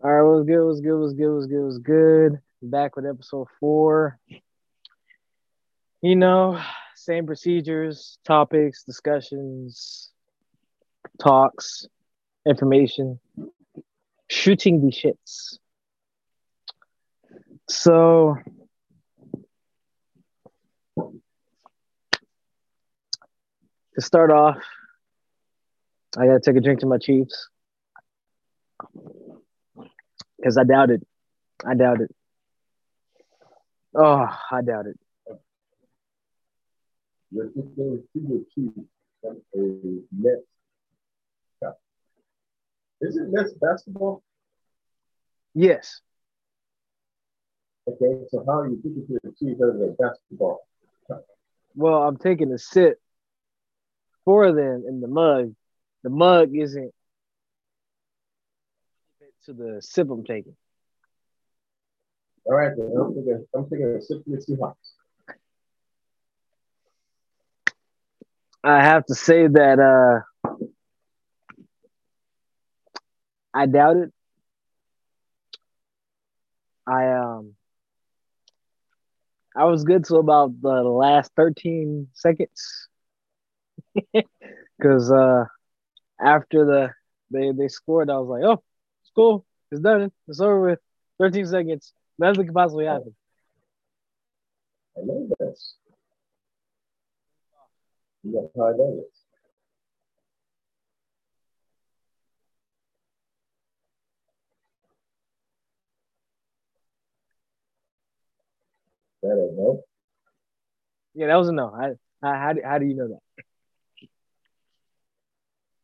All right, what's good? What's good? What's good? What's good? What's good? Back with episode four. You know, same procedures, topics, discussions, talks, information, shooting the shits. So, to start off, I gotta take a drink to my Chiefs because I doubt it. I doubt it. Oh, I doubt it. You're just going to your Chiefs from a Nets. Is it Nets basketball? Yes. Okay, so how are you thinking to Chiefs other than basketball? Well, I'm taking a sip for them in the mug. The mug isn't to the sip I'm taking. All right, then I'm thinking, I'm thinking of Symphony Seahawks. I have to say that uh I doubt it. I um I was good to about the last 13 seconds. Cause uh after the they they scored, I was like, oh, cool. It's done. It's over with. 13 seconds. Nothing can possibly happen. I know this. You got how I know this. That I know. Yeah, that was a no. I, I how do how do you know that?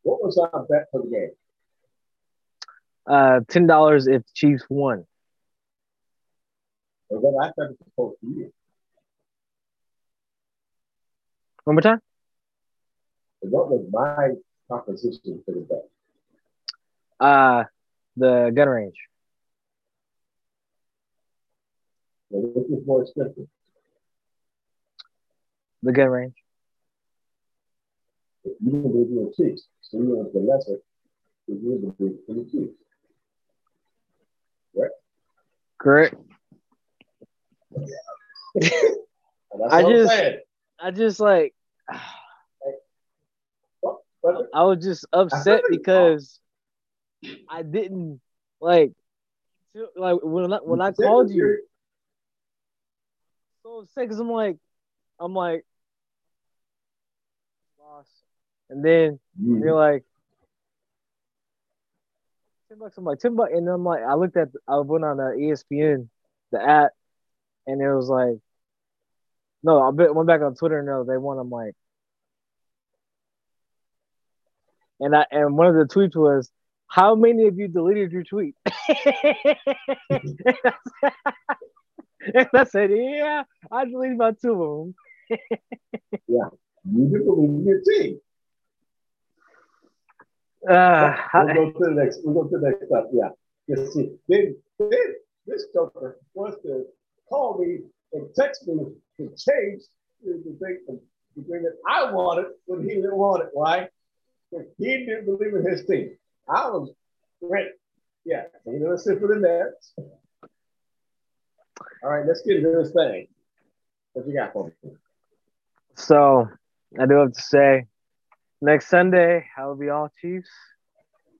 What was our bet for the game? Uh ten dollars if Chiefs won. Was that I thought it was supposed to be. One more time? What was my composition for the bet? Uh the gun range. Well, this is more expensive. The gun range. If you believe in the Chiefs, so you went the lesser, if you believe in the Chiefs. Correct. And that's I just-. I just like I was just upset because I didn't like like when I, when I called you so upset because I'm like I'm like lost and then you, you're like ten bucks I'm like ten bucks and I'm like I looked at I went on uh, ESPN the app and it was like no I went back on Twitter and no they won I'm like and I and one of the tweets was how many of you deleted your tweet? And I said yeah I deleted about two of them. You didn't believe in your team. Uh, We'll go to the next. We'll go to the next stuff. Yeah. You see, then, then this joker wants to call me and text me to change the thing, the thing that I wanted when he didn't want it. Why? Because he didn't believe in his team. I was great. Yeah. So you know, let's sit for the Nets. All right, let's get into this thing. What you got for me? So I do have to say, next Sunday I will be all Chiefs.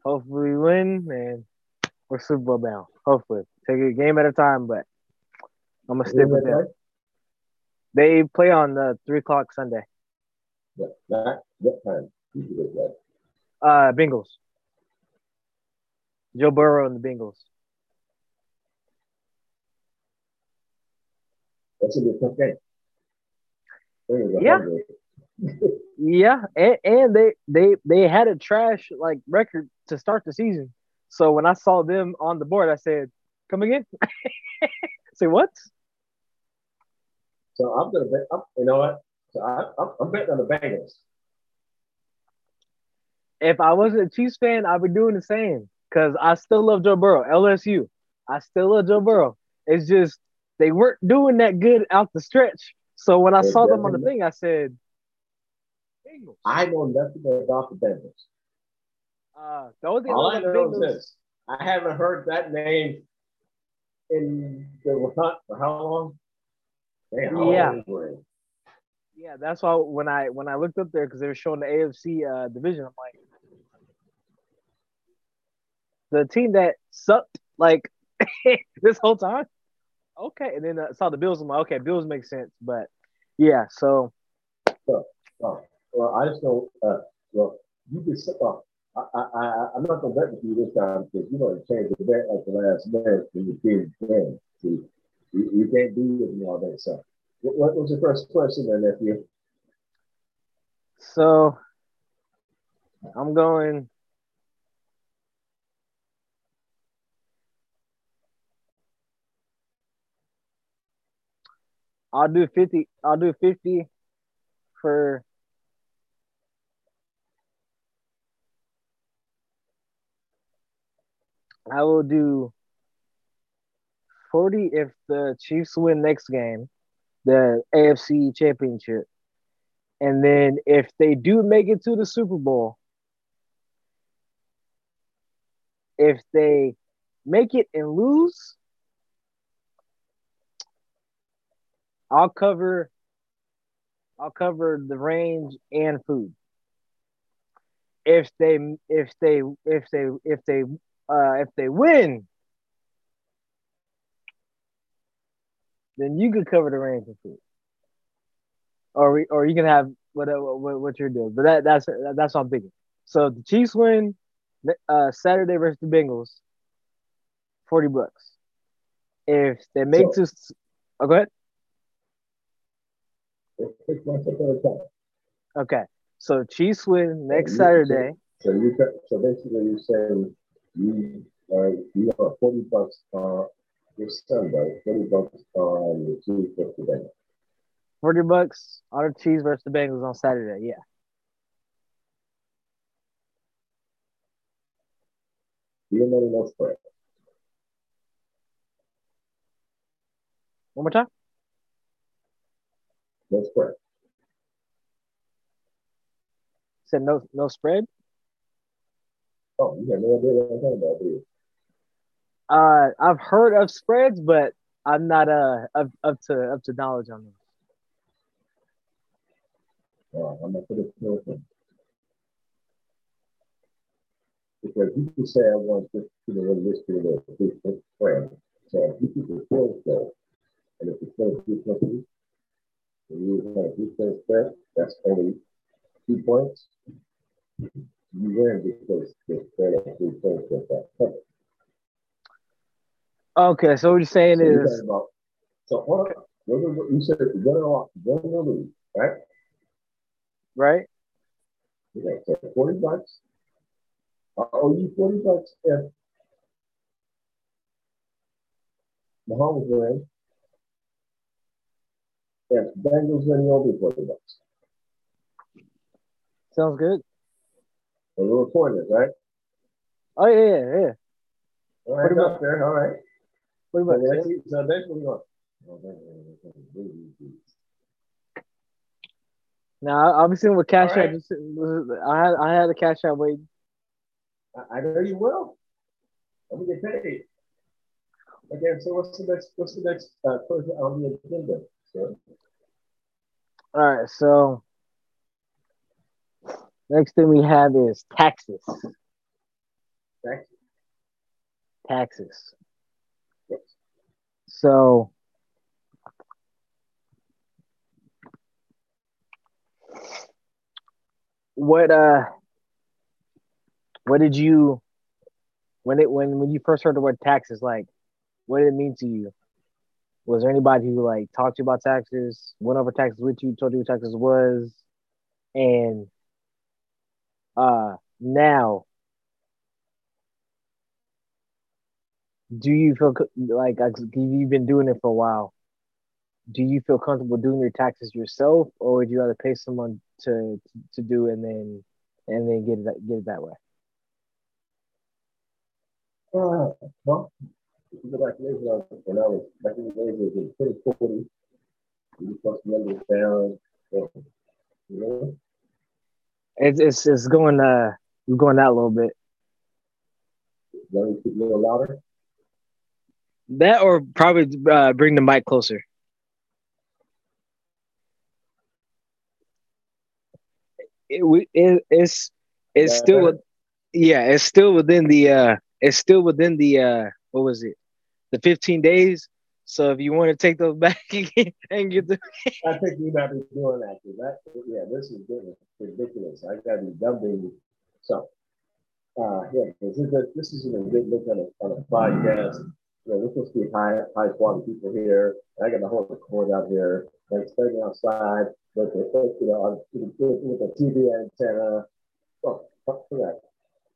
Hopefully we win and we're Super Bowl bound. Hopefully, take it a game at a time, but I'm gonna stick with them. They play on the three o'clock Sunday. Yeah, that, that time. You do it, that. Uh, Bengals. Joe Burrow and the Bengals. That's a good tough game. Yeah. Yeah, and, and they they they had a trash like record to start the season. So when I saw them on the board, I said, "Come again." Say what? So I'm gonna bet. I'm, you know what? So I, I'm, I'm betting on the Bengals. if I wasn't a Chiefs fan, I'd be doing the same because I still love Joe Burrow. LSU, I still love Joe Burrow. It's just they weren't doing that good out the stretch. So when I They saw them on the thing, I said, Bengals. I know nothing about the Bengals. Uh, the only I know I about the know is Bengals, this: I haven't heard that name in the hunt for how long? Damn, yeah. Yeah, that's why when I when I looked up there because they were showing the AFC uh, division, I'm like, the team that sucked like this whole time. Okay, and then I saw the Bills. I'm like, okay, Bills make sense, but yeah. So, so well, I just don't. Uh, well, you can. Uh, I, I, I'm not gonna bet with you this time because you know change the bet at the last minute when your team wins. See, you, you can't do with me all that stuff. What, what was your first question, there, nephew? So, I'm going. I'll do 50. I'll do 50 for I will do 40 if the Chiefs win next game, the AFC championship. And then if they do make it to the Super Bowl, if they make it and lose, I'll cover I'll cover the range and food. If they if they if they if they uh if they win, then you could cover the range and food. Or or you can have whatever what, what you're doing. But that that's that's what I'm thinking. So the Chiefs win uh Saturday versus the Bengals, 40 bucks. If they make so, this oh, go ahead. Okay, so Chiefs win next so Saturday. So you so basically you're saying you uh, you have forty bucks on your Sunday, forty bucks on the Chiefs versus the Bengals. Forty bucks on the Chiefs versus the Bengals on Saturday. Yeah. You know no spread. One more time. No spread. Said no no spread? Oh, you have no idea what I'm talking about, do you? Uh, I've heard of spreads, but I'm not uh up, up to up to knowledge on them. I'm not going to because you can say I want this to the list of the spread. So if you sales go, and if the sales keep company, and you have a that's only two points. You win because the spread three points was that covered. Okay, so what you're saying so is about, so hold on. You said win or win or lose, right? Right. Okay, so 40 bucks. I owe you 40 bucks if Mahomes wins Yes, Bengals win, you'll be 40 bucks. Sounds good. And we're recording it, right? Oh, yeah, yeah, yeah. All right, up there, all right. What about so, next, so next one, go. Now, obviously, with cash right. out, I had I had a cash out waiting. I know you will. I'm gonna get paid. Okay, so what's the next? What's the next uh, person on the agenda? All right, so next thing we have is taxes. Taxes. Taxes. Yes. So what uh what did you when it when when you first heard the word taxes like what did it mean to you was there anybody who like talked to you about taxes, went over taxes with you, told you what taxes was, and uh now do you feel like you've been doing it for a while? Do you feel comfortable doing your taxes yourself, or would you rather pay someone to to do and then and then get it get it that way? Uh, well, back in it was pretty forty. You supposed to. It's it's it's going uh going out a little bit. Let me speak a little louder. That or probably uh, bring the mic closer. It, it it's it's yeah, still yeah it's still within the uh it's still within the uh what was it the 15 days so if you want to take those back and get the I think you might be doing that. that yeah, this is getting ridiculous. I gotta be dumping so uh yeah, this is a, this is a good look on a on a podcast. You know, to be high high quality people here. I got the whole record out here and standing outside with the you know with the TV antenna. Oh, fuck for that.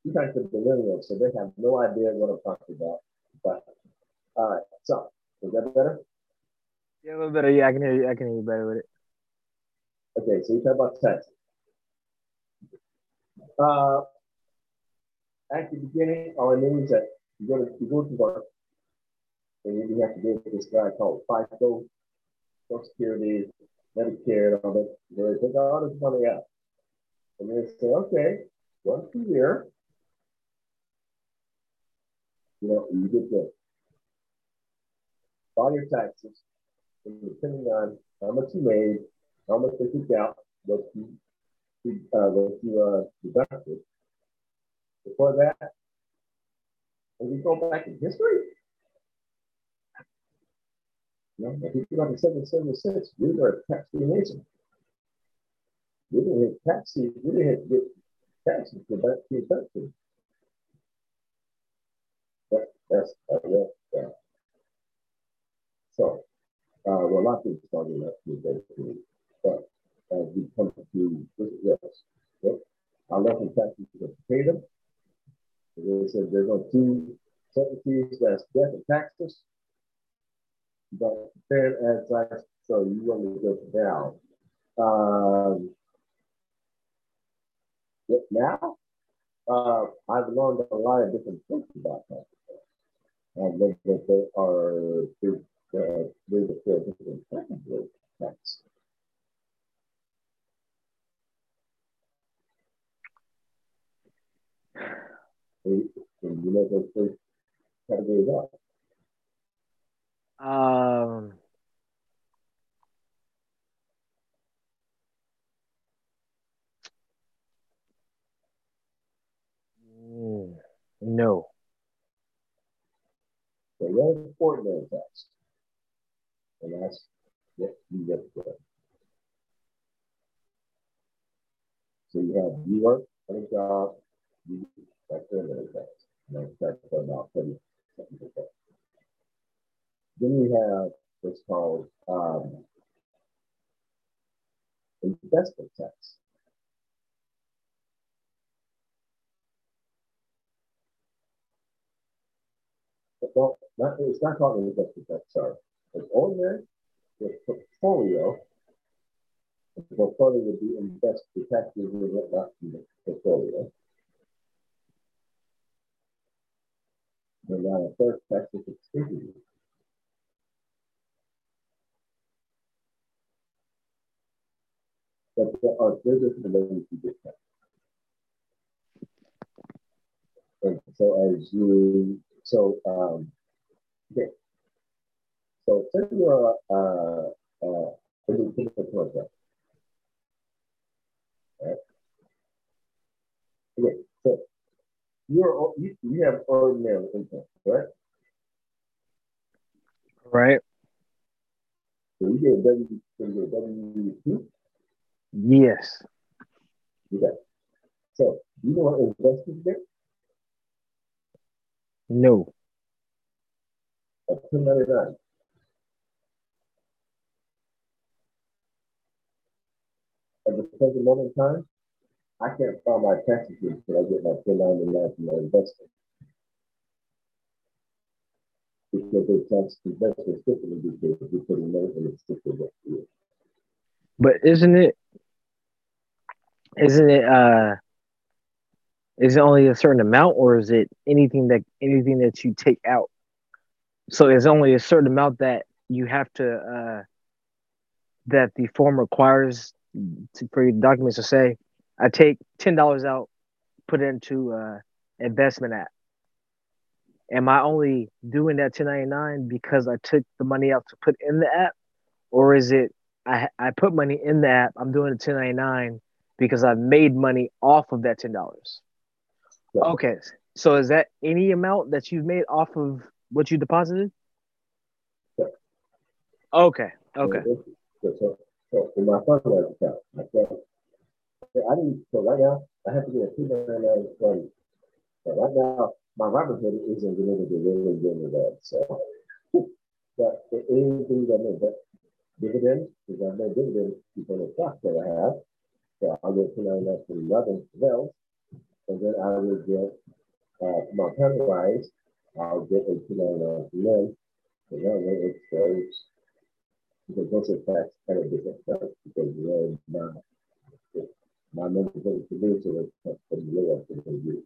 You guys are millennials, so they have no idea what I'm talking about. But all right, so is that better? Yeah, a little better. Yeah, I can hear you. I can hear you better with it. Okay, so you talk about text. Uh, at the beginning, all I knew is that you go to you go to work, and then you have to deal with this guy called FICA, Social Security, Medicare, and all that. They take all this money out, and they say, okay, once a year, you know, you get this all your taxes, depending on how much you made, how much they took out, what you uh, what you uh, deducted. Before that, and we go back in history. You know, if you go back to 776, we were a tax free nation. We didn't hit taxes, we didn't hit taxes for that 13. That, that's uh, yeah. So, uh, well, a lot of things started up to basically, but as we come to this, yes. I in Texas to pay them. They said they're two certainties that's death and taxes, but fair as I so you want to go down. Um, now uh, I've learned a lot of different things about that. Learned that there are the the in technically next. you those three categories? Um, mm, no. So what is ordinary tax? And that's what you get for So you have work at a job, you that's ordinary tax. And that's for about 30 percent. Then we have what's called um, investment tax. Well, not, it's not called investment tax, sorry. It's ordinary with portfolio. The portfolio would be invested, the taxes would not in the portfolio. And now the third tax is distributed. But there are different ways to get that. And so as you, so, um, okay, so say you're uh, uh, independent contract. Right? Okay, so you're you, you have ordinary income, right? Right. So you get W so you get W two? Yes. Okay. So you want to invest in there? No. A 1099. at the present moment in time, I can't file my taxes until I get my 1099 from my investment. Because the tax investment money year. But isn't it isn't it uh is it only a certain amount or is it anything that anything that you take out? So there's only a certain amount that you have to uh that the form requires to, for your documents to say, I take ten dollars out, put it into uh, investment app. am I only doing that 1099 because I took the money out to put in the app, or is it I I put money in the app, I'm doing a 1099 because I've made money off of that ten dollars. Yeah. Okay, so is that any amount that you've made off of what you deposited? Yeah. Okay. Okay. So, so, so in my fundraising account, I said, I didn't, so right now, I have to get a nine fund. So right now, my Robinhood isn't to really good with that. So, but things that make that dividends, because I made dividends from the stock that I have. So I'll get two nine nine from else. And then I will get, uh, my penalized, I'll get a two nine nine from them. And that way it because are tax kind of different stuff because they're not the community from the for the youth.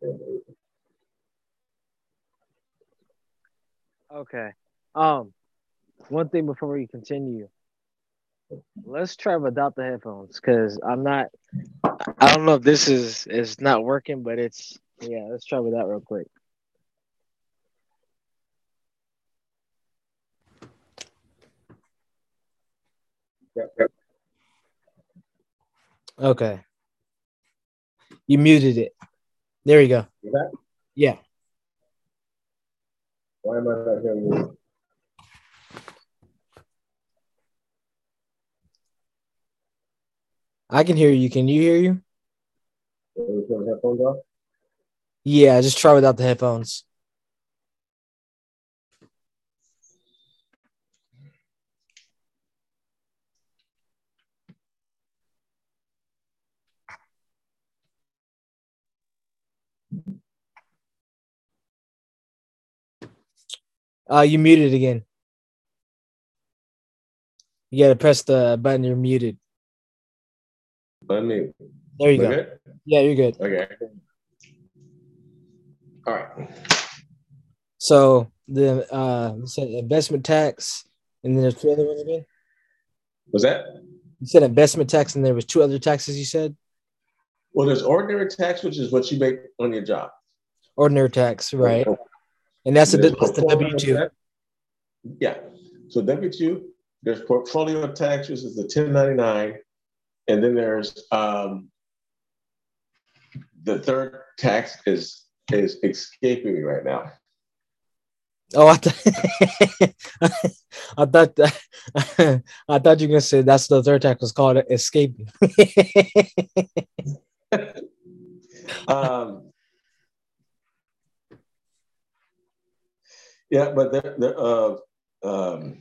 Okay. Um, one thing before we continue, let's try without the headphones because I'm not. I don't know if this is is not working, but it's yeah. Let's try with that real quick. Yep, yep. Okay. You muted it. There you go. That? Yeah. Why am I not hearing you? I can hear you. Can you hear you? Are you turn the headphones off? Yeah, just try without the headphones. Uh, you muted again. You gotta press the button. You're muted. Let me. There you go. Okay. Yeah, you're good. Okay. All right. So the uh, said investment tax, and then there's two other ones again. Was that? You said investment tax, and there was two other taxes. You said Well, there's ordinary tax, which is what you make on your job. ordinary tax, right? And that's the that's the W two. Yeah. So W two, there's portfolio tax, which is the 1099, and then there's um, the third tax is is escaping me right now. Oh, I, th- I thought that, I thought you were gonna say that's the third tax was called escaping. Um, yeah, but there, there, uh, um,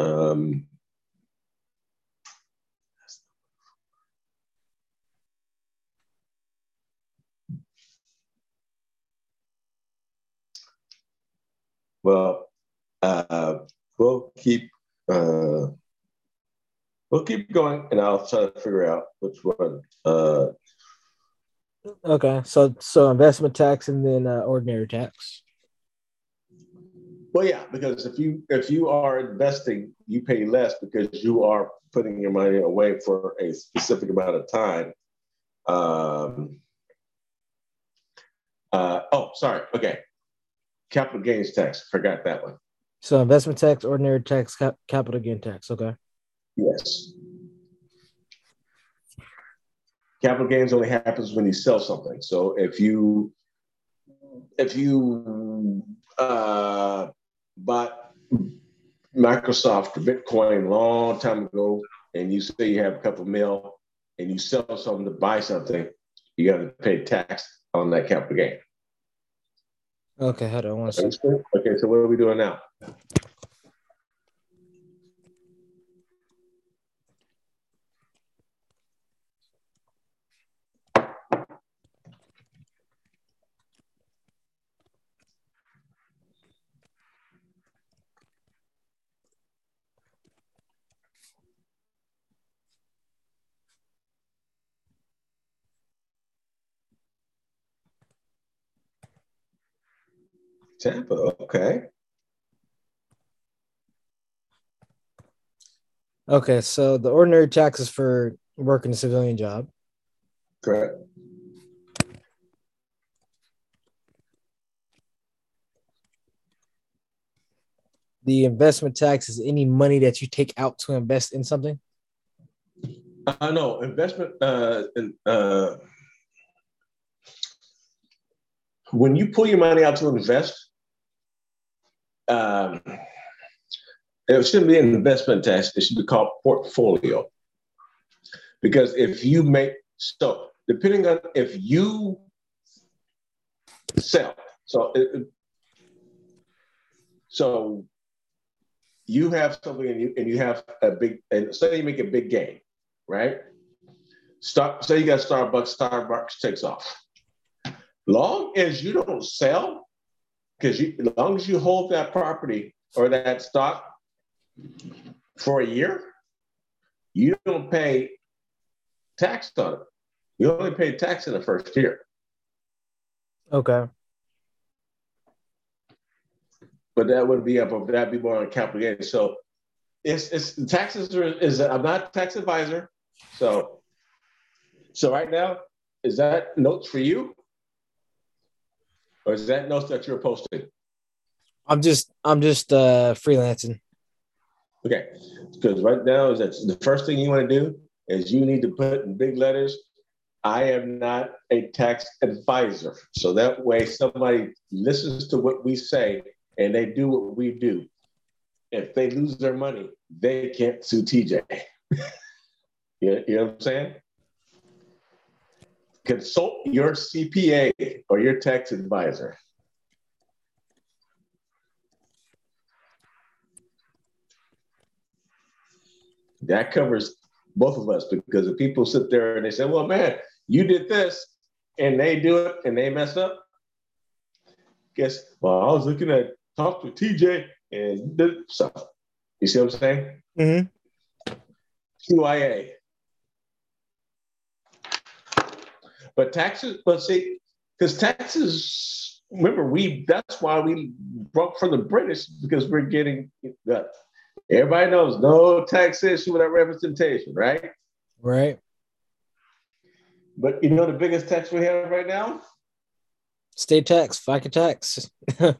um, well, uh, we'll keep uh, we'll keep going, and I'll try to figure out which one. Uh, okay, so so investment tax and then uh, ordinary tax. well, yeah, because if you if you are investing, you pay less because you are putting your money away for a specific amount of time. Um, uh, oh, sorry. Okay, capital gains tax. Forgot that one. So investment tax, ordinary tax, cap- capital gain tax. Okay. Yes. Capital gains only happens when you sell something. So if you if you uh, bought Microsoft or Bitcoin long time ago, and you say you have a couple mil, and you sell something to buy something, you got to pay tax on that capital gain. Okay, hold on one second. Okay, so what are we doing now? Tampa, okay. Okay, so the ordinary taxes for working a civilian job. Correct. The investment tax is any money that you take out to invest in something. I know investment. Uh, in, uh, when you pull your money out to invest, um, it shouldn't be an investment tax. It should be called portfolio. Because if you make so, depending on if you sell, so it, so you have something and you and you have a big and say you make a big gain, right? Start say you got Starbucks, Starbucks takes off. Long as you don't sell, because you as long as you hold that property or that stock for a year, you don't pay tax on it. You only pay tax in the first year. Okay. But that would be up, that'd be more on capital gain. So it's it's the taxes are is I'm not a tax advisor. So so right now, is that notes for you? Or is that notes that you're posting? I'm just I'm just uh freelancing. Okay. Because right now is that the first thing you want to do is you need to put in big letters, I am not a tax advisor. So that way somebody listens to what we say and they do what we do. If they lose their money, they can't sue TJ. you, you know what I'm saying? Consult your CPA or your tax advisor. That covers both of us because if people sit there and they say, well, man, you did this, and they do it and they mess up, guess, well, I was looking at talk to TJ and did stuff. You see what I'm saying? Mm-hmm. QIA. But taxes, but see, because taxes, remember, we that's why we broke from the British because we're getting that Everybody knows no taxation without representation, right? Right. But you know the biggest tax we have right now? State tax, FICA tax. oh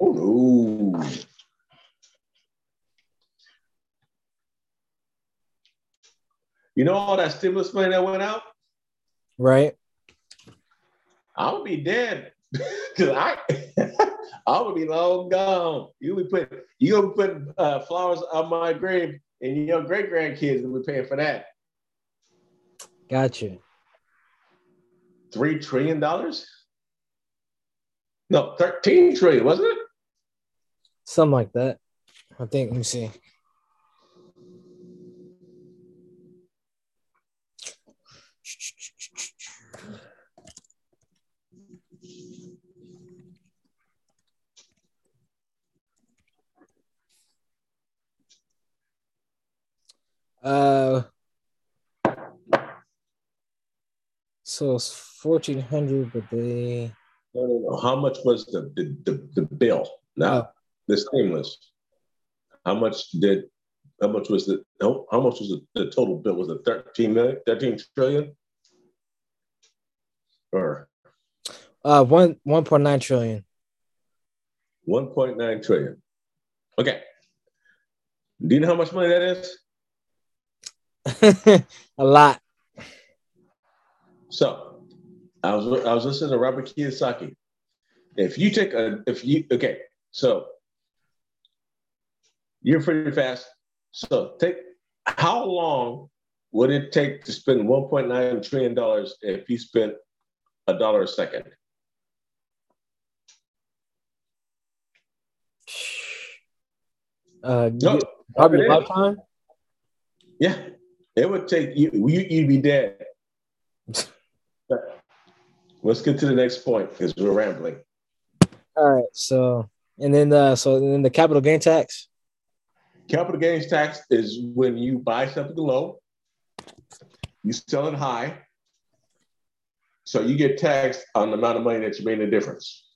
no. You know all that stimulus money that went out? Right. I would be dead because I I would be long gone. You be put you gonna put uh, flowers on my grave, and your great grandkids will be paying for that. Gotcha. Three trillion dollars? No, thirteen trillion, wasn't it? Something like that. I think. Let me see. Uh, so it's fourteen hundred, but they. No, no, no. How much was the the, the, the bill? Now oh. the stimulus. How much did? How much was the? How, how much was the, the total bill? Was it 13 million, 13 trillion? Or uh one one point nine trillion. One point nine trillion. Okay. Do you know how much money that is? a lot. So, I was I was listening to Robert Kiyosaki. If you take a if you okay, so you're pretty fast. So take how long would it take to spend 1.9 trillion dollars if you spent a dollar a second? Uh, no, probably lifetime. Yeah, it would take you, you you'd be dead. Let's get to the next point because we're rambling. All right. So and then uh so then the capital gain tax. Capital gains tax is when you buy something low, you sell it high, so you get taxed on the amount of money that you made the difference.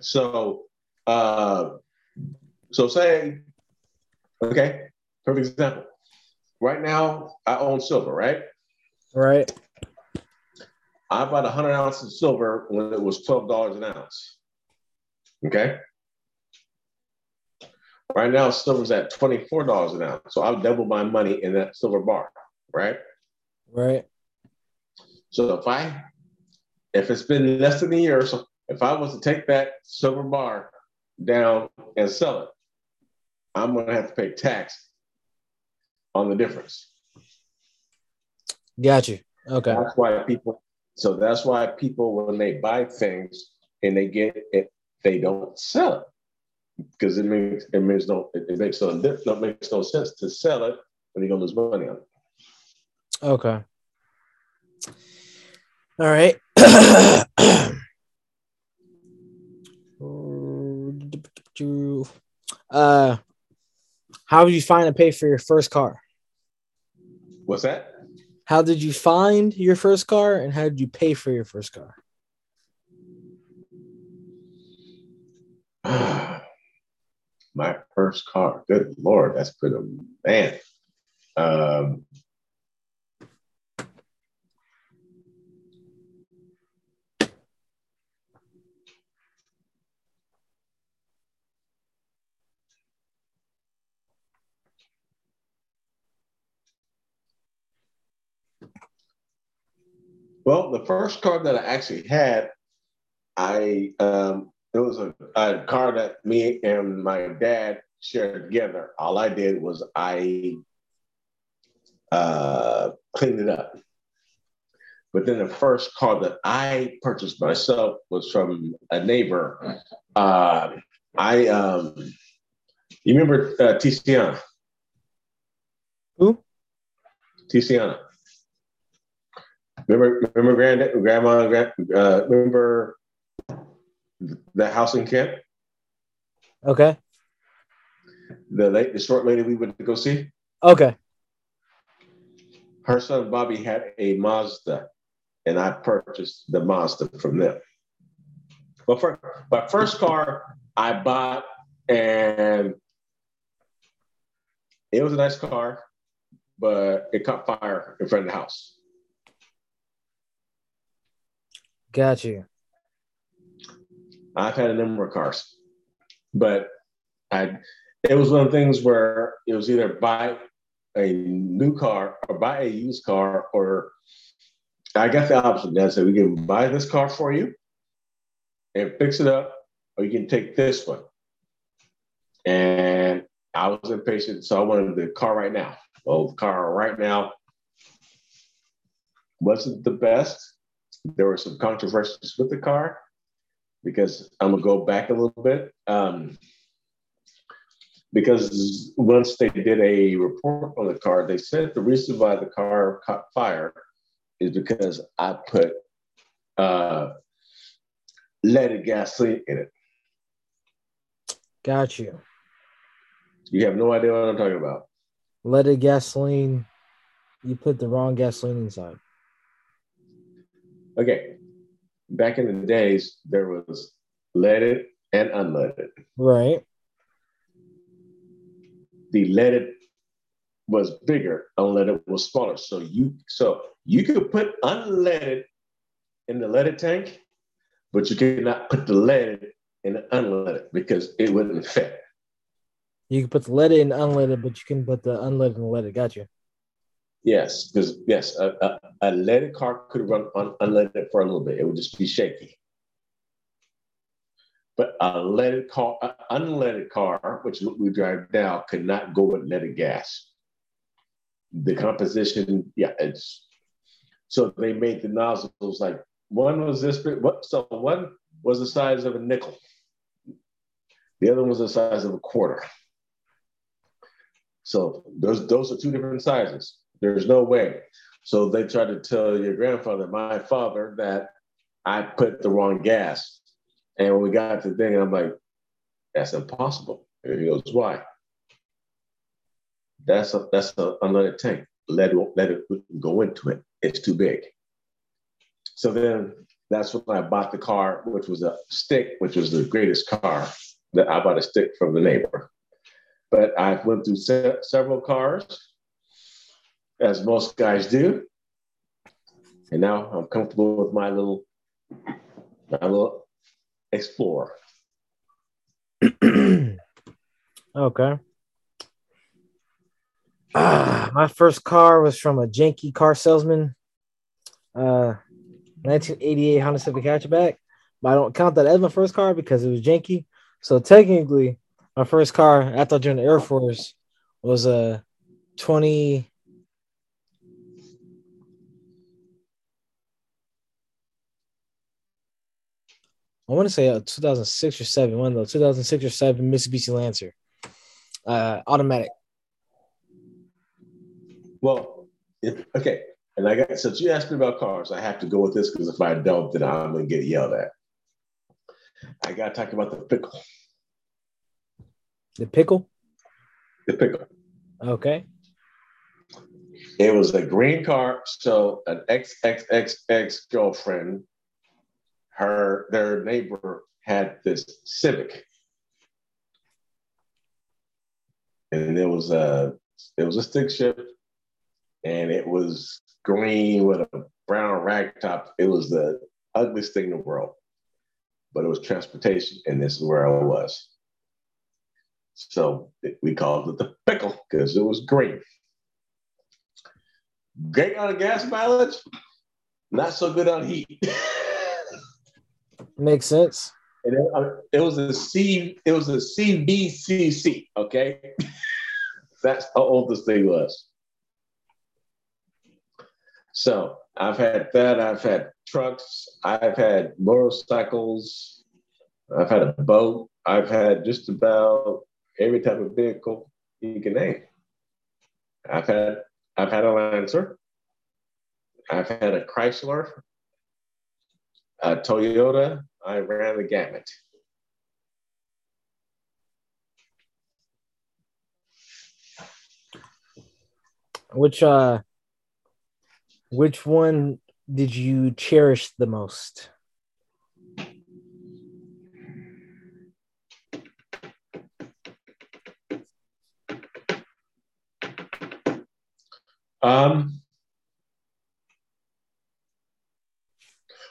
So, uh, so say, okay, perfect example. Right now I own silver, right? Right. I bought 100 ounces of silver when it was $12 an ounce. Okay. Right now, silver's at $24 an ounce. So I've doubled my money in that silver bar, right? Right. So if I, if it's been less than a year, so if I was to take that silver bar down and sell it, I'm going to have to pay tax on the difference. Got you. Okay. That's why people. So that's why people, when they buy things and they get it, they don't sell it because it makes it makes no it makes no no makes no sense to sell it when you're gonna lose money on it. Okay. All right. uh, how did you find to pay for your first car? What's that? How did you find your first car, and how did you pay for your first car? My first car. Good lord, that's a man. Um, Well, the first car that I actually had, I um, it was a, a car that me and my dad shared together. All I did was I uh, cleaned it up. But then the first car that I purchased myself was from a neighbor. Uh, I um, you remember uh, Tiziana? Who? Tiziana. Remember, remember, grand, grandma, grand, uh, remember the house in Kent? Okay. The late, the short lady we went to go see. Okay. Her son Bobby had a Mazda, and I purchased the Mazda from them. But for my first car I bought, and it was a nice car, but it caught fire in front of the house. Got you. I've had a number of cars, but I it was one of the things where it was either buy a new car or buy a used car, or I got the option. Dad said we can buy this car for you and fix it up, or you can take this one. And I was impatient, so I wanted the car right now. Well, the car right now wasn't the best there were some controversies with the car because I'm gonna go back a little bit. Um, because once they did a report on the car, they said the reason why the car caught fire is because I put uh, leaded gasoline in it. Got you. You have no idea what I'm talking about. Leaded gasoline. You put the wrong gasoline inside okay, back in the days, there was leaded and unleaded. Right. The leaded was bigger, unleaded was smaller. So you so you could put unleaded in the leaded tank, but you could not put the leaded in the unleaded because it wouldn't fit. You can put the leaded in unleaded, but you can put the unleaded in the leaded. Gotcha. Yes, because yes, a, a, a, leaded car could run un, unleaded for a little bit. It would just be shaky. But a leaded car, an unleaded car, which we drive now, could not go with leaded gas. The composition, yeah, it's so they made the nozzles like one was this big. So one was the size of a nickel. The other one was the size of a quarter. So those those are two different sizes. There's no way. So they tried to tell your grandfather, my father, that I put the wrong gas. And when we got to the thing, I'm like, that's impossible. And he goes, why? That's a that's an unleaded tank. Let it let it go into it. It's too big. So then that's when I bought the car, which was a stick, which was the greatest car. That I bought a stick from the neighbor. But I went through se- several cars as most guys do. And now I'm comfortable with my little, my little Explorer. okay. Ah, my first car was from a janky car salesman. Uh, 1988 Honda Civic hatchback. But I don't count that as my first car because it was janky. So technically, my first car after I joined the Air Force was a 20. I want to say a 2006 or seven, one though, 2006 or seven Mitsubishi Lancer, uh, automatic. Well, if, okay. And I got since you asked me about cars, I have to go with this because if I don't, then I'm gonna get yelled at. I gotta talk about the pickle. The pickle? The pickle. Okay. It was a green car. So an ex ex ex ex girlfriend, her their neighbor had this Civic, and it was a it was a stick shift, and it was green with a brown rag top. It was the ugliest thing in the world, but it was transportation, and this is where I was. So we called it the pickle because it was green. Great on gas mileage, not so good on heat. Makes sense. It, uh, it was a C, it was a CVCC. Okay, that's how old this thing was. So I've had that. I've had trucks. I've had motorcycles. I've had a boat. I've had just about every type of vehicle you can name. I've had I've had a Lancer. I've had a Chrysler, a Toyota. I ran the gamut. Which uh which one did you cherish the most? Um,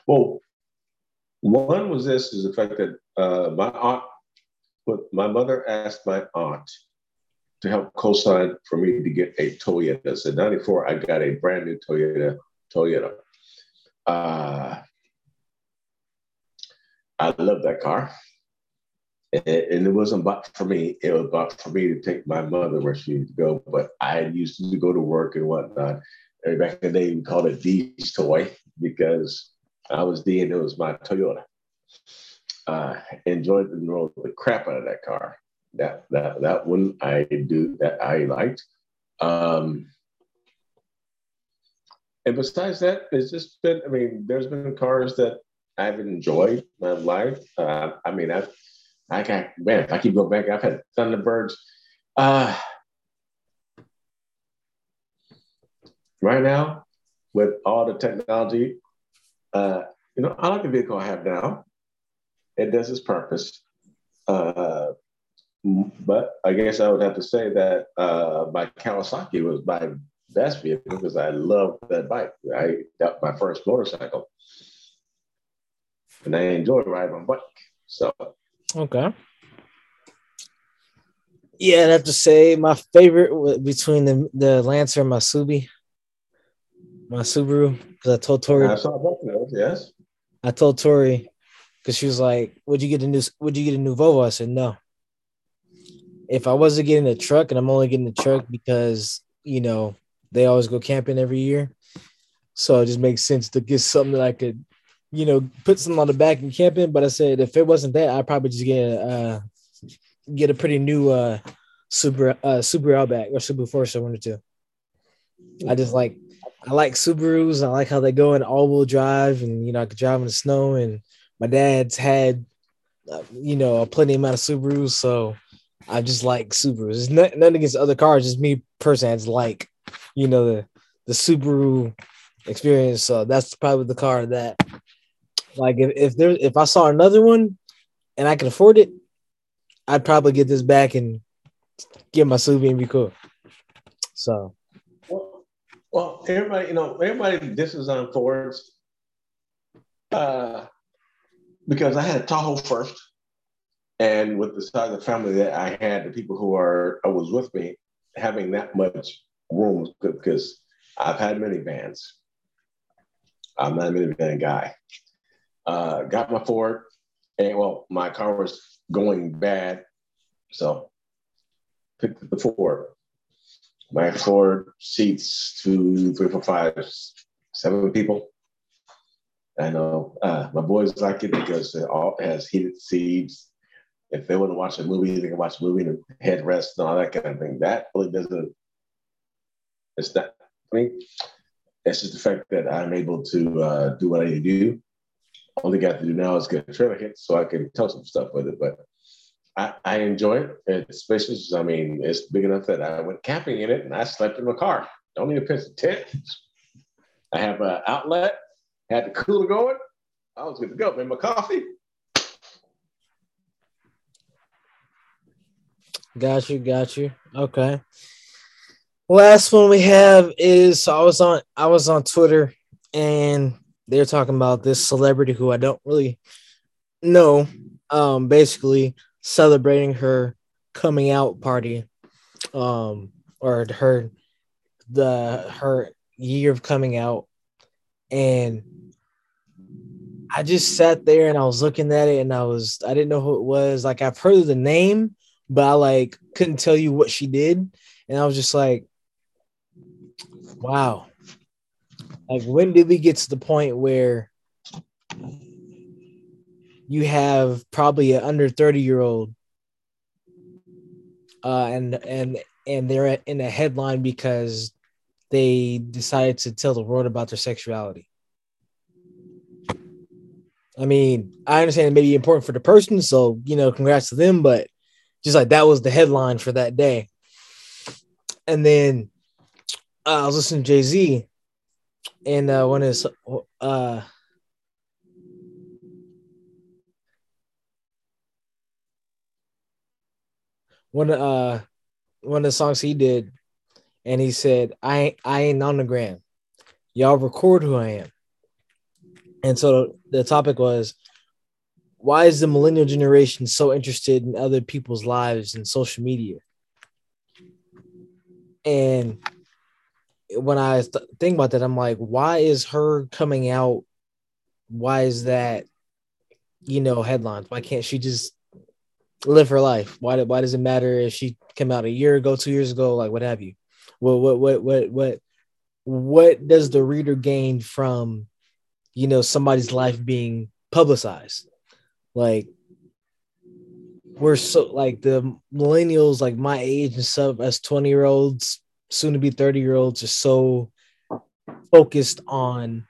well, one was this is the fact that uh, my aunt, my mother asked my aunt to help co-sign for me to get a Toyota. So 94, I got a brand new Toyota. Toyota. Uh, I love that car. And, and it wasn't bought for me. It was bought for me to take my mother where she needed to go. But I used to go to work and whatnot. And back in the day, we called it D's toy because I was D and it was my Toyota. Uh, enjoyed the, the crap out of that car that that that one I do that I liked. Um, and besides that, it's just been. I mean, there's been cars that I've enjoyed my life. Uh, I mean, I've I got man. If I keep going back, I've had Thunderbirds. Uh, right now, with all the technology, uh, you know, I like the vehicle I have now. It does its purpose. Uh, but I guess I would have to say that uh, my Kawasaki was my best vehicle because I love that bike. I got my first motorcycle, and I enjoy riding on bike. So okay. Yeah, I'd have to say my favorite between the the Lancer and my Subi, my Subaru. Because I told Tori, I saw both of those. Yes, I told Tori because she was like, "Would you get a new? Would you get a new Volvo?" I said, "No." if I wasn't getting a truck and I'm only getting a truck because, you know, they always go camping every year. So it just makes sense to get something that I could, you know, put something on the back and camp in. But I said if it wasn't that, I'd probably just get a uh, get a pretty new uh super uh super outback or super force I wanted to. I just like I like Subarus. I like how they go in all-wheel drive, and you know I could drive in the snow. And my dad's had, uh, you know, a plenty amount of Subarus, so I just like Subarus. It's not, nothing against other cars, just me personally. I just like, you know, the the Subaru experience. So that's probably the car that, like, if if there if I saw another one and I can afford it, I'd probably get this back and get my Subaru and be cool. So, well, everybody, you know, everybody this is on Fords uh, because I had a Tahoe first, and with the size of the family that I had, the people who are I was with me, having that much room because I've had minivans. I'm not a minivan guy. Uh, got my Ford, and well, my car was going bad, so picked up the Ford. My four seats two, three, four, five, seven people. I know uh, my boys like it because it all has heated seats. If they want to watch a movie, they can watch a movie and headrest and all that kind of thing. That really doesn't. It's not. I mean, it's just the fact that I'm able to uh, do what I need to do. All they got to do now is get a trailer hit so I can tell some stuff with it. But I, I enjoy it. It's spacious. I mean, it's big enough that I went camping in it and I slept in my car. Don't need a piece of tent. I have an outlet, had the cooler going. I was good to go. Made my coffee. Got you, got you. Okay. Last one we have is so I was on I was on Twitter and they're talking about this celebrity who I don't really know. Um, basically celebrating her coming out party, um, or her the her year of coming out, and I just sat there and I was looking at it and I was I didn't know who it was. Like I've heard the name, but I like couldn't tell you what she did, and I was just like, wow. Like when did we get to the point where you have probably an under 30 year old uh, and and and they're in a headline because they decided to tell the world about their sexuality. I mean, I understand it may be important for the person, so you know, congrats to them, but just like that was the headline for that day. And then uh, I was listening to Jay Z, and uh, one of his uh, one uh one of the songs he did, and he said, "I ain't, I ain't on the gram. Y'all record who I am." And so the topic was, why is the millennial generation so interested in other people's lives and social media? And when I th- think about that, I'm like, why is her coming out? Why is that, you know, headlines? Why can't she just live her life. Why, why does it matter if she came out a year ago, two years ago, like what have you? What what what what what what does the reader gain from you know somebody's life being publicized? Like we're so like the millennials, like my age and stuff, as 20 year olds, soon to be 30 year olds, are so focused on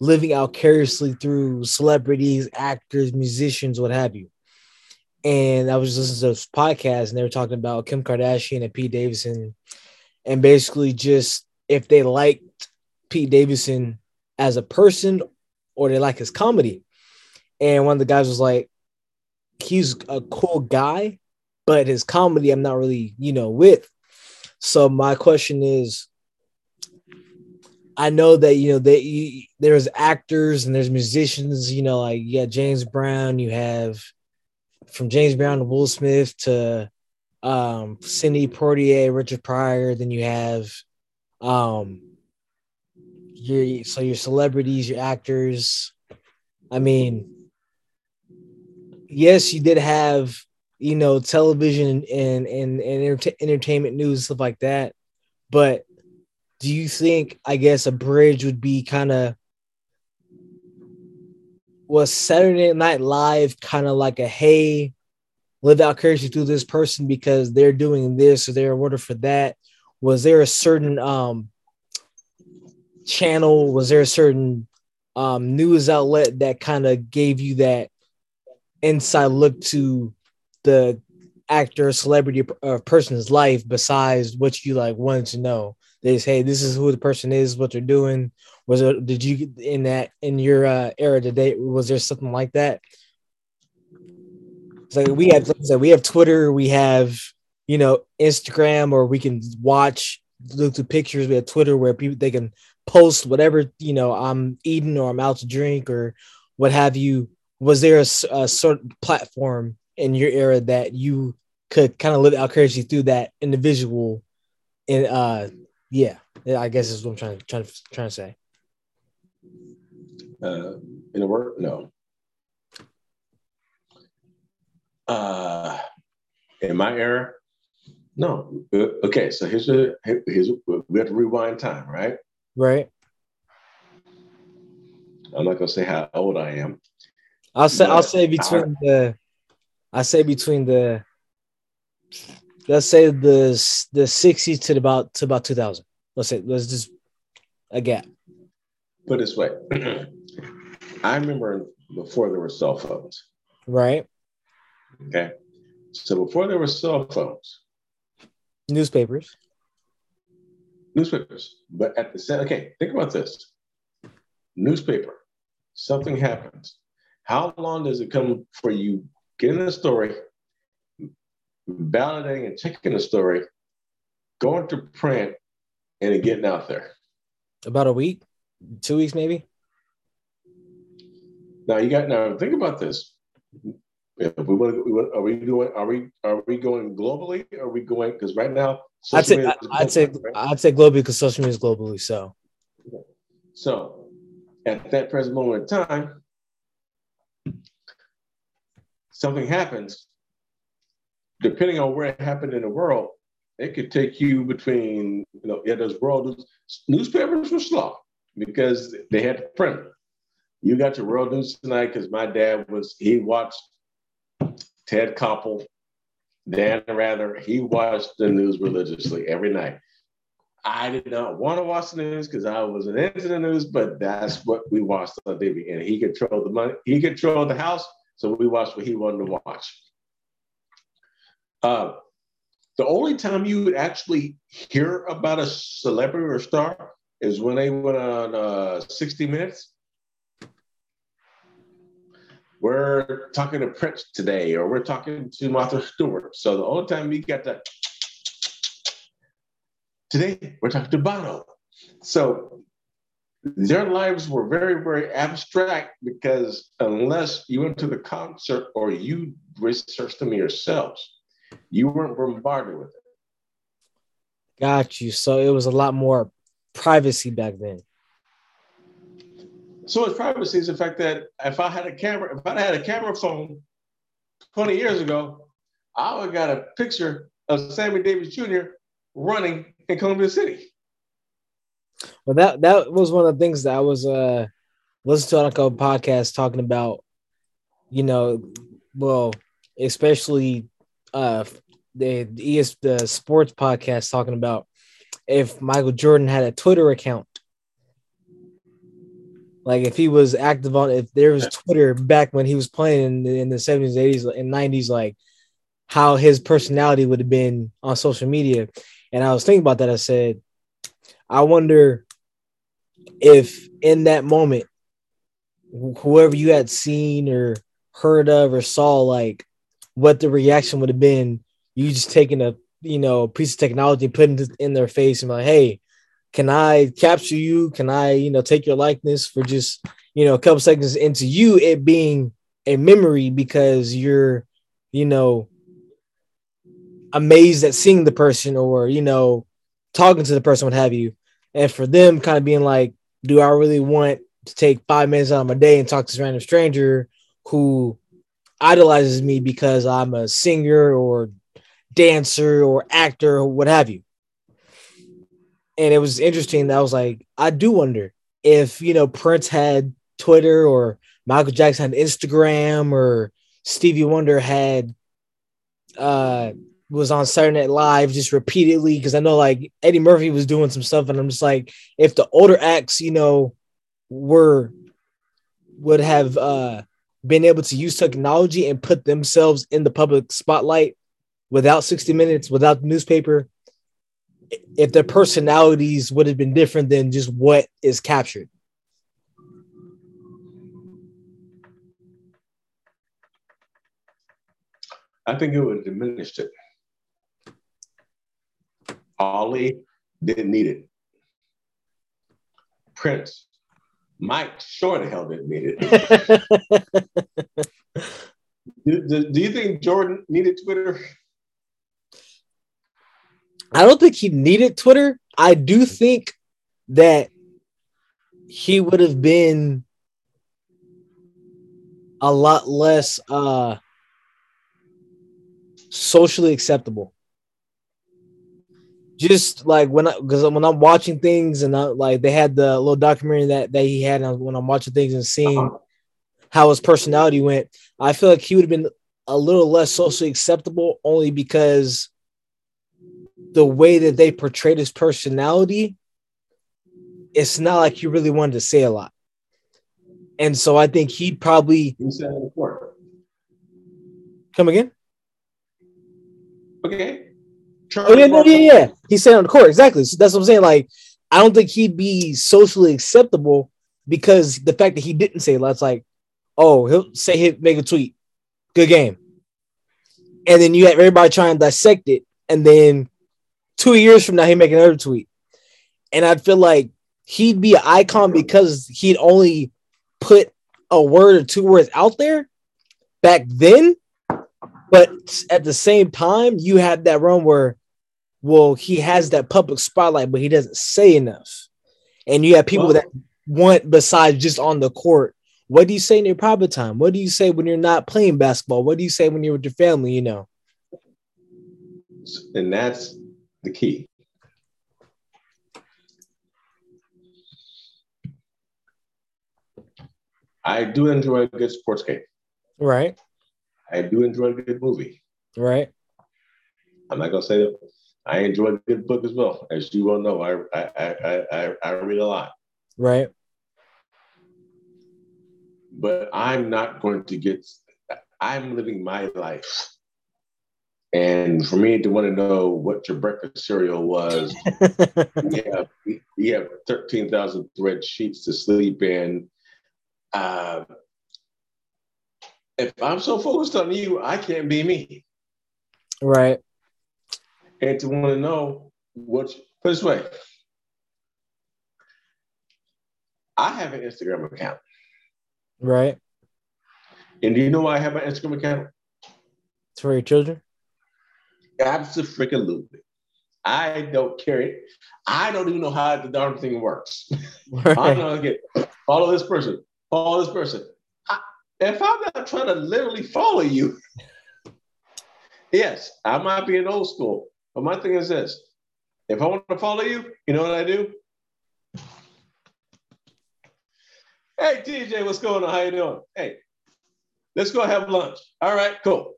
living out curiously through celebrities, actors, musicians, what have you and I was listening to this podcast, and they were talking about Kim Kardashian and Pete Davidson, and basically just if they liked Pete Davidson as a person or they like his comedy. And one of the guys was like, he's a cool guy, but his comedy I'm not really, you know, with. So my question is, I know that you know that you, there's actors and there's musicians, you know, like you got James Brown, you have from James Brown to Will Smith to um Sidney Poitier, Richard Pryor, then you have um your so your celebrities, your actors. I mean, yes, you did have you know television and and, and entertainment news stuff like that, but do you think I guess a bridge would be kind of was Saturday Night Live kind of like a hey, live out curiously through this person because they're doing this or they're order for that? Was there a certain um channel? Was there a certain um news outlet that kind of gave you that inside look to the actor, celebrity, or person's life besides what you like wanted to know? They say, hey, this is who the person is, what they're doing, was it? Did you in that in your uh, era today? Was there something like that? So we have, like said, we have Twitter, we have you know Instagram, or we can watch look through pictures. We have Twitter where people they can post whatever you know I'm eating or I'm out to drink or what have you. Was there a, a sort of platform in your era that you could kind of live out vicariously through that individual? And uh, yeah, I guess is what I'm trying trying trying to say. Uh, in a word, no. Uh, in my era, no. Uh, okay, so here's a here's a, we have to rewind time, right? Right. I'm not gonna say how old I am. I'll say I'll say between I, the I say between the let's say the the 60s to about to about 2000. Let's say let's just a gap. Put this way, I remember before there were cell phones. Right. Okay. So before there were cell phones, newspapers. Newspapers. But at the same, okay, think about this. Newspaper, something happens. How long does it come for you getting the story, validating and checking the story, going to print, and it getting out there? About a week, two weeks maybe. Now you got now think about this. If we want to, are we doing? Are we are we going globally? Are we going? Because right now, I'd say I'd say right? I'd say globally because social media is globally. So, so at that present moment in time, something happens. Depending on where it happened in the world, it could take you between you know yeah those world newspapers were slow because they had to print. You got your world news tonight because my dad was he watched Ted Koppel, Dan Rather, he watched the news religiously every night. I did not want to watch the news because I wasn't into the news, but that's what we watched on TV. And he controlled the money, he controlled the house, so we watched what he wanted to watch. Uh, the only time you would actually hear about a celebrity or star is when they went on uh, 60 Minutes we're talking to Prince today, or we're talking to Martha Stewart. So the only time we got that today, we're talking to Bono. So their lives were very, very abstract because unless you went to the concert or you researched them yourselves, you weren't bombarded with it. Got you. So it was a lot more privacy back then. So much privacy is the fact that if I had a camera, if I had a camera phone 20 years ago, I would have got a picture of Sammy Davis Jr. running in Columbia City. Well, that that was one of the things that I was uh listening to on a podcast talking about, you know, well, especially uh the, ES, the sports podcast talking about if Michael Jordan had a Twitter account like if he was active on, if there was Twitter back when he was playing in the, in the 70s, 80s, and 90s, like how his personality would have been on social media. And I was thinking about that. I said, I wonder if in that moment, whoever you had seen or heard of or saw, like what the reaction would have been, you just taking a you know piece of technology, putting it in their face, and like, hey, can I capture you? Can I, you know, take your likeness for just, you know, a couple seconds into you it being a memory because you're, you know, amazed at seeing the person or, you know, talking to the person, what have you. And for them kind of being like, do I really want to take five minutes out of my day and talk to this random stranger who idolizes me because I'm a singer or dancer or actor or what have you? And it was interesting that I was like, I do wonder if you know Prince had Twitter or Michael Jackson had Instagram or Stevie Wonder had uh was on Saturday Night Live just repeatedly because I know like Eddie Murphy was doing some stuff and I'm just like if the older acts you know were would have uh been able to use technology and put themselves in the public spotlight without 60 minutes without the newspaper if their personalities would have been different than just what is captured. I think it would have diminished it. Ali, didn't need it. Prince, Mike sure the hell didn't need it. do, do, do you think Jordan needed Twitter? I don't think he needed Twitter. I do think that he would have been a lot less uh socially acceptable. Just like when I because when I'm watching things and I, like they had the little documentary that that he had and when I'm watching things and seeing Uh-huh. how his personality went, I feel like he would have been a little less socially acceptable only because the way that they portrayed his personality, it's not like he really wanted to say a lot. And so I think he'd probably You said in court. come again. Okay. Oh yeah, no, yeah, yeah. He said on the court exactly. So that's what I'm saying. Like, I don't think he'd be socially acceptable because the fact that he didn't say a lot. It's like, oh, he'll say he'll make a tweet, good game, and then you have everybody trying to dissect it, and then two years from now he make another tweet, and I'd feel like he'd be an icon because he'd only put a word or two words out there back then but at the same time, you had that run where, well, he has that public spotlight, but he doesn't say enough. And you have people that want besides just on the court. What do you say in your private time? What do you say when you're not playing basketball? What do you say when you're with your family? You know. And that's the key. I do enjoy a good sports game. Right. I do enjoy a good movie. Right. I'm not gonna say that. I enjoy a good book as well. As you all know, I I I I, I read a lot. Right. But I'm not going to get I'm living my life. And for me to want to know what your breakfast cereal was, we have we, have 13,000 thread sheets to sleep in. Uh, if I'm so focused on you, I can't be me. right. And to want to know what, put this way, I have an Instagram account. Right. And do you know why I have an Instagram account? It's for your children. Absolutely. I don't care. it. I don't even know how the darn thing works. I'm Right. gonna get follow this person, follow this person. I, if I'm not trying to literally follow you, yes, I might be an old school, but my thing is this: if I want to follow you, you know what I do? Hey TJ, what's going on? How you doing? Hey, let's go have lunch. All right, cool.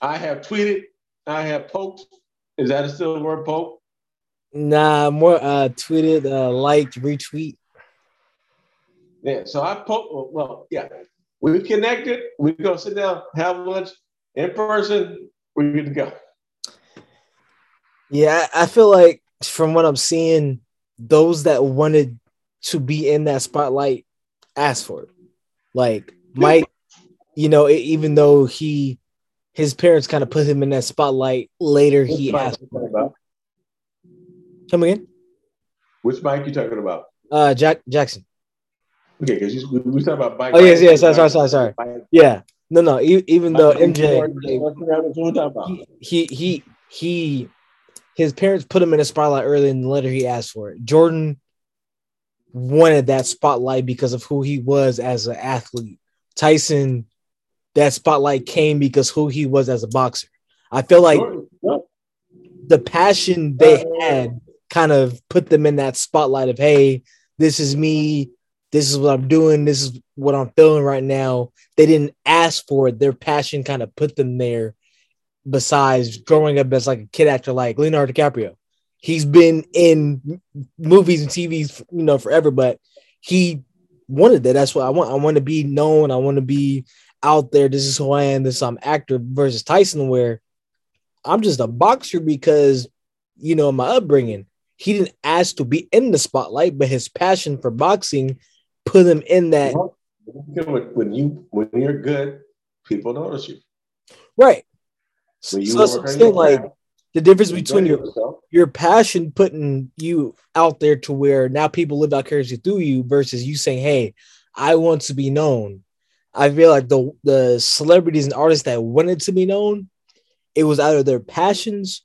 I have tweeted, I have poked. Is that a still word poke? Nah, more uh tweeted, uh liked, retweet. Yeah, so I po- well, yeah, we connected. We go sit down, have lunch in person. We're good to go. Yeah, I feel like from what I'm seeing, those that wanted to be in that spotlight asked for it. Like Mike, you know, even though he his parents kind of put him in that spotlight later, he Which mic asked. Come again? Which Mike you talking about? Uh, Jack Jackson. Okay, because we, we talking about bike. Oh yes, yes, sorry, sorry, sorry, sorry. Yeah, no, no. Even though MJ, he, he he he his parents put him in a spotlight early in the letter he asked for it. Jordan wanted that spotlight because of who he was as an athlete. Tyson, that spotlight came because who he was as a boxer. I feel like the passion they uh, had kind of put them in that spotlight of hey, this is me, this is what I'm doing, this is what I'm feeling right now. They didn't ask for it. Their passion kind of put them there. Besides growing up as like a kid actor like Leonardo DiCaprio, he's been in movies and TVs, you know, forever. But he wanted that. That's what I want. I want to be known. I want to be out there. This is who I am. This I'm actor versus Tyson, where I'm just a boxer because you know my upbringing. He didn't ask to be in the spotlight, but his passion for boxing put him in that When, you when you're good, people notice you. right. You So that's what I'm saying, like the difference between your yourself. your passion putting you out there to where now people live out vicariously through you versus you saying, "Hey, I want to be known." I feel like the the celebrities and artists that wanted to be known, it was either their passions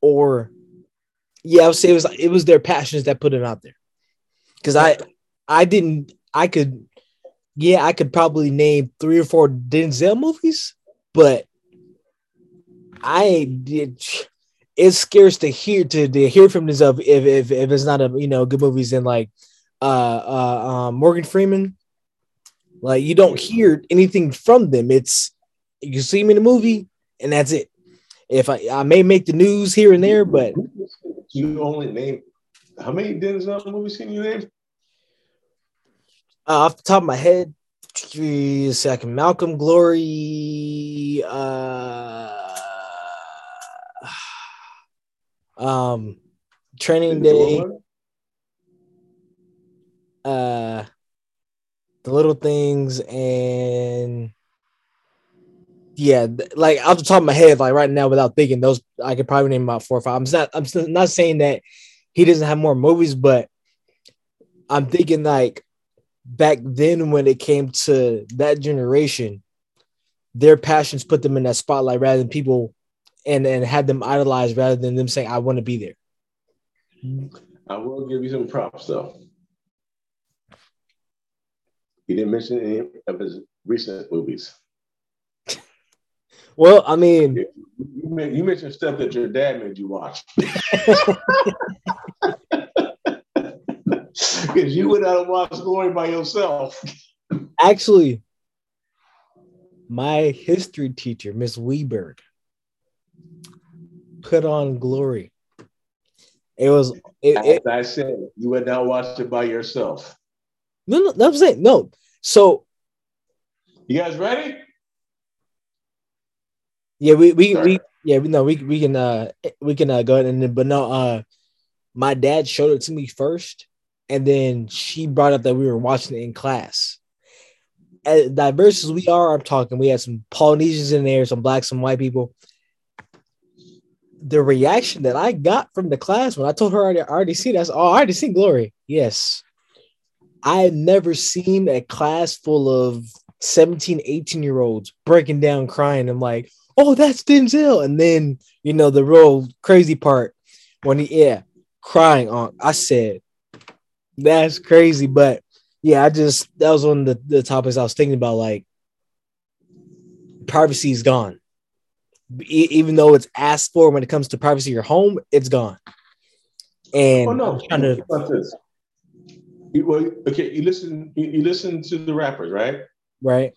or yeah, I would say it was it was their passions that put it out there. Because I I didn't I could yeah I could probably name three or four Denzel movies, but I did. It's scarce to hear to, to hear from Denzel if, if if it's not a you know good movies in like uh uh um, Morgan Freeman. Like you don't hear anything from them. It's you see me in the movie and that's it. If I I may make the news here and there, but You only name how many Denzel movies can you name? uh, off the top of my head, geez, second Malcolm Glory, uh, um, Training Day, uh, the little things, and yeah, like off the top of my head, like right now, without thinking, those I could probably name about four or five. I'm not, I'm not saying that he doesn't have more movies, but I'm thinking like back then when it came to that generation, their passions put them in that spotlight rather than people and and had them idolized rather than them saying, I want to be there. I will give you some props though. He didn't mention any of his recent movies. Well, I mean, You, mentioned stuff that your dad made you watch. Because you went out and watched Glory by yourself. actually, my history teacher, Miss Weberg, put on glory. It was it, it, As I said, you went out and watched it by yourself. No, no, no, I'm saying no. So You guys ready? Yeah, we we, Sorry. we yeah, we no, we we can uh we can uh, go ahead and then but no uh my dad showed it to me first and then she brought up that we were watching it in class. As diverse as we are, I'm talking we had some Polynesians in there, some black, some white people. The reaction that I got from the class when I told her I already, I already seen that's oh, I already seen Glory. Yes. I had never seen a class full of 17, 18 year olds breaking down crying. I'm like, oh, that's Denzel. And then, you know, the real crazy part when he, yeah, crying on, I said, that's crazy. But yeah, I just, that was one of the, the topics I was thinking about. Like, privacy is gone. E- even though it's asked for when it comes to privacy your home, it's gone. And Oh no! I'm trying to, Think this. You, well, okay, you listen. You, you listen to the rappers, right? right,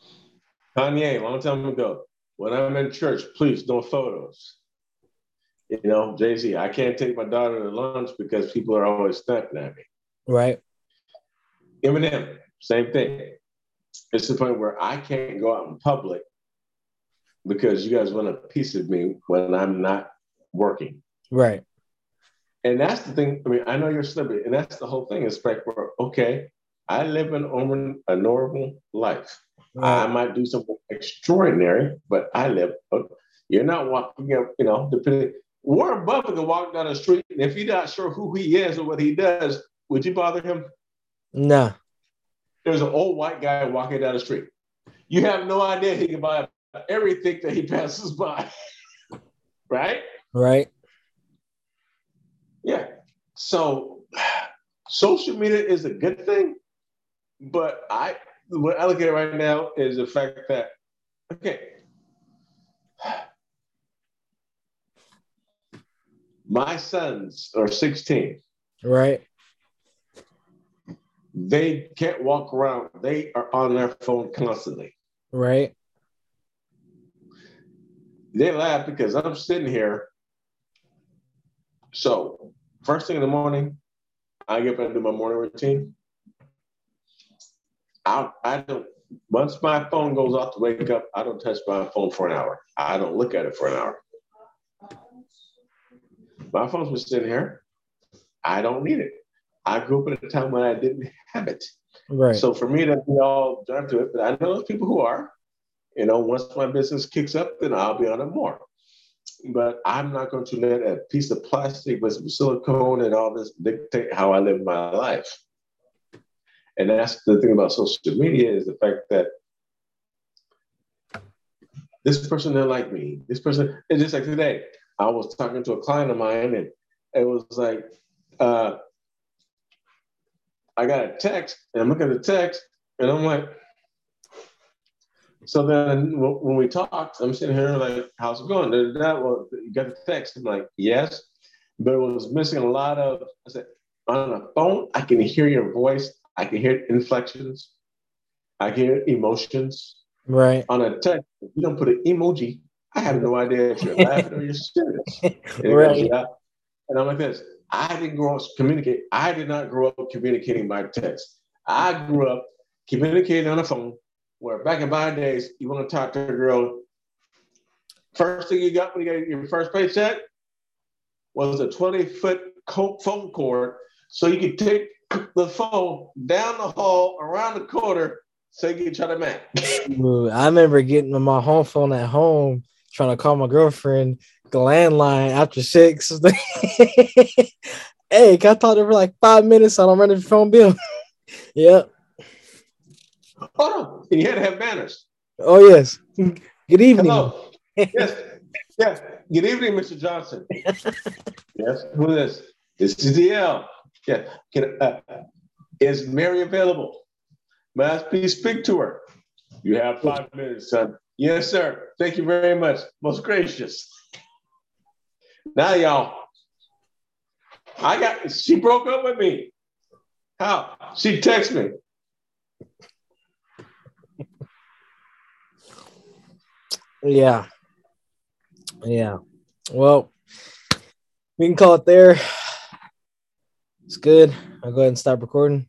Kanye, a long time ago. When I'm in church, please no photos. You know, Jay Z, I can't take my daughter to lunch because people are always snapping at me. right, Eminem, same thing. It's the point where I can't go out in public because you guys want a piece of me when I'm not working. right, And that's the thing. I mean, I know you're celebrity, and that's the whole thing. Is like, okay, I live an a normal life. I might do something extraordinary, but I live. Uh, you're not walking up, you know, depending. Warren Buffett can walk down the street, and if you're not sure who he is or what he does, would you bother him? No. There's an old white guy walking down the street. You have no idea he can buy everything that he passes by, right? right, Yeah. So social media is a good thing, but I what I look at right now is the fact that okay. My sons are 16. right, They can't walk around. They are on their phone constantly. right, They laugh because I'm sitting here. So first thing in the morning, I get up and do my morning routine. I, I don't once my phone goes off to wake up, I don't touch my phone for an hour. I don't look at it for an hour. My phone's been sitting here. I don't need it. I grew up at a time when I didn't have it. right, So for me to be all done to it, but I know those people who are, you know, once my business kicks up, then I'll be on it more. But I'm not going to let a piece of plastic with silicone and all this dictate how I live my life. And that's the thing about social media is the fact that this person didn't like me. This person, it's just like today, I was talking to a client of mine and it was like, uh, I got a text and I'm looking at the text and I'm like, so then when we talked, I'm sitting here like, how's it going? That well, you got the text. I'm like, yes, but it was missing a lot of. I said, on a phone, I can hear your voice. I can hear inflections. I can hear emotions. Right. On a text, if you don't put an emoji, I have no idea if you're laughing or you're serious. And right. And I'm like this. I didn't grow up communicate. I did not grow up communicating by text. I grew up communicating on the phone where back in my days, you want to talk to a girl, first thing you got when you got your first paycheck was a 20 foot phone cord so you could take the phone down the hall around the corner so you could try to match. I remember getting my home phone at home trying to call my girlfriend landline after six. hey, can I talk to her for like five minutes? I don't run the phone bill. yep. Hold on. You had to have manners. Oh, yes. Good evening. Hello. yes. Yes. Good evening, Mr. Johnson. yes. Who is this? This is DL. Yeah. Can, uh, is Mary available? May I please speak to her? You have five minutes, son. Yes, sir. Thank you very much. Most gracious. Now, y'all, I got, she broke up with me. How? She texted me. Yeah. Yeah. Well, we can call it there. It's good. I'll go ahead and stop recording.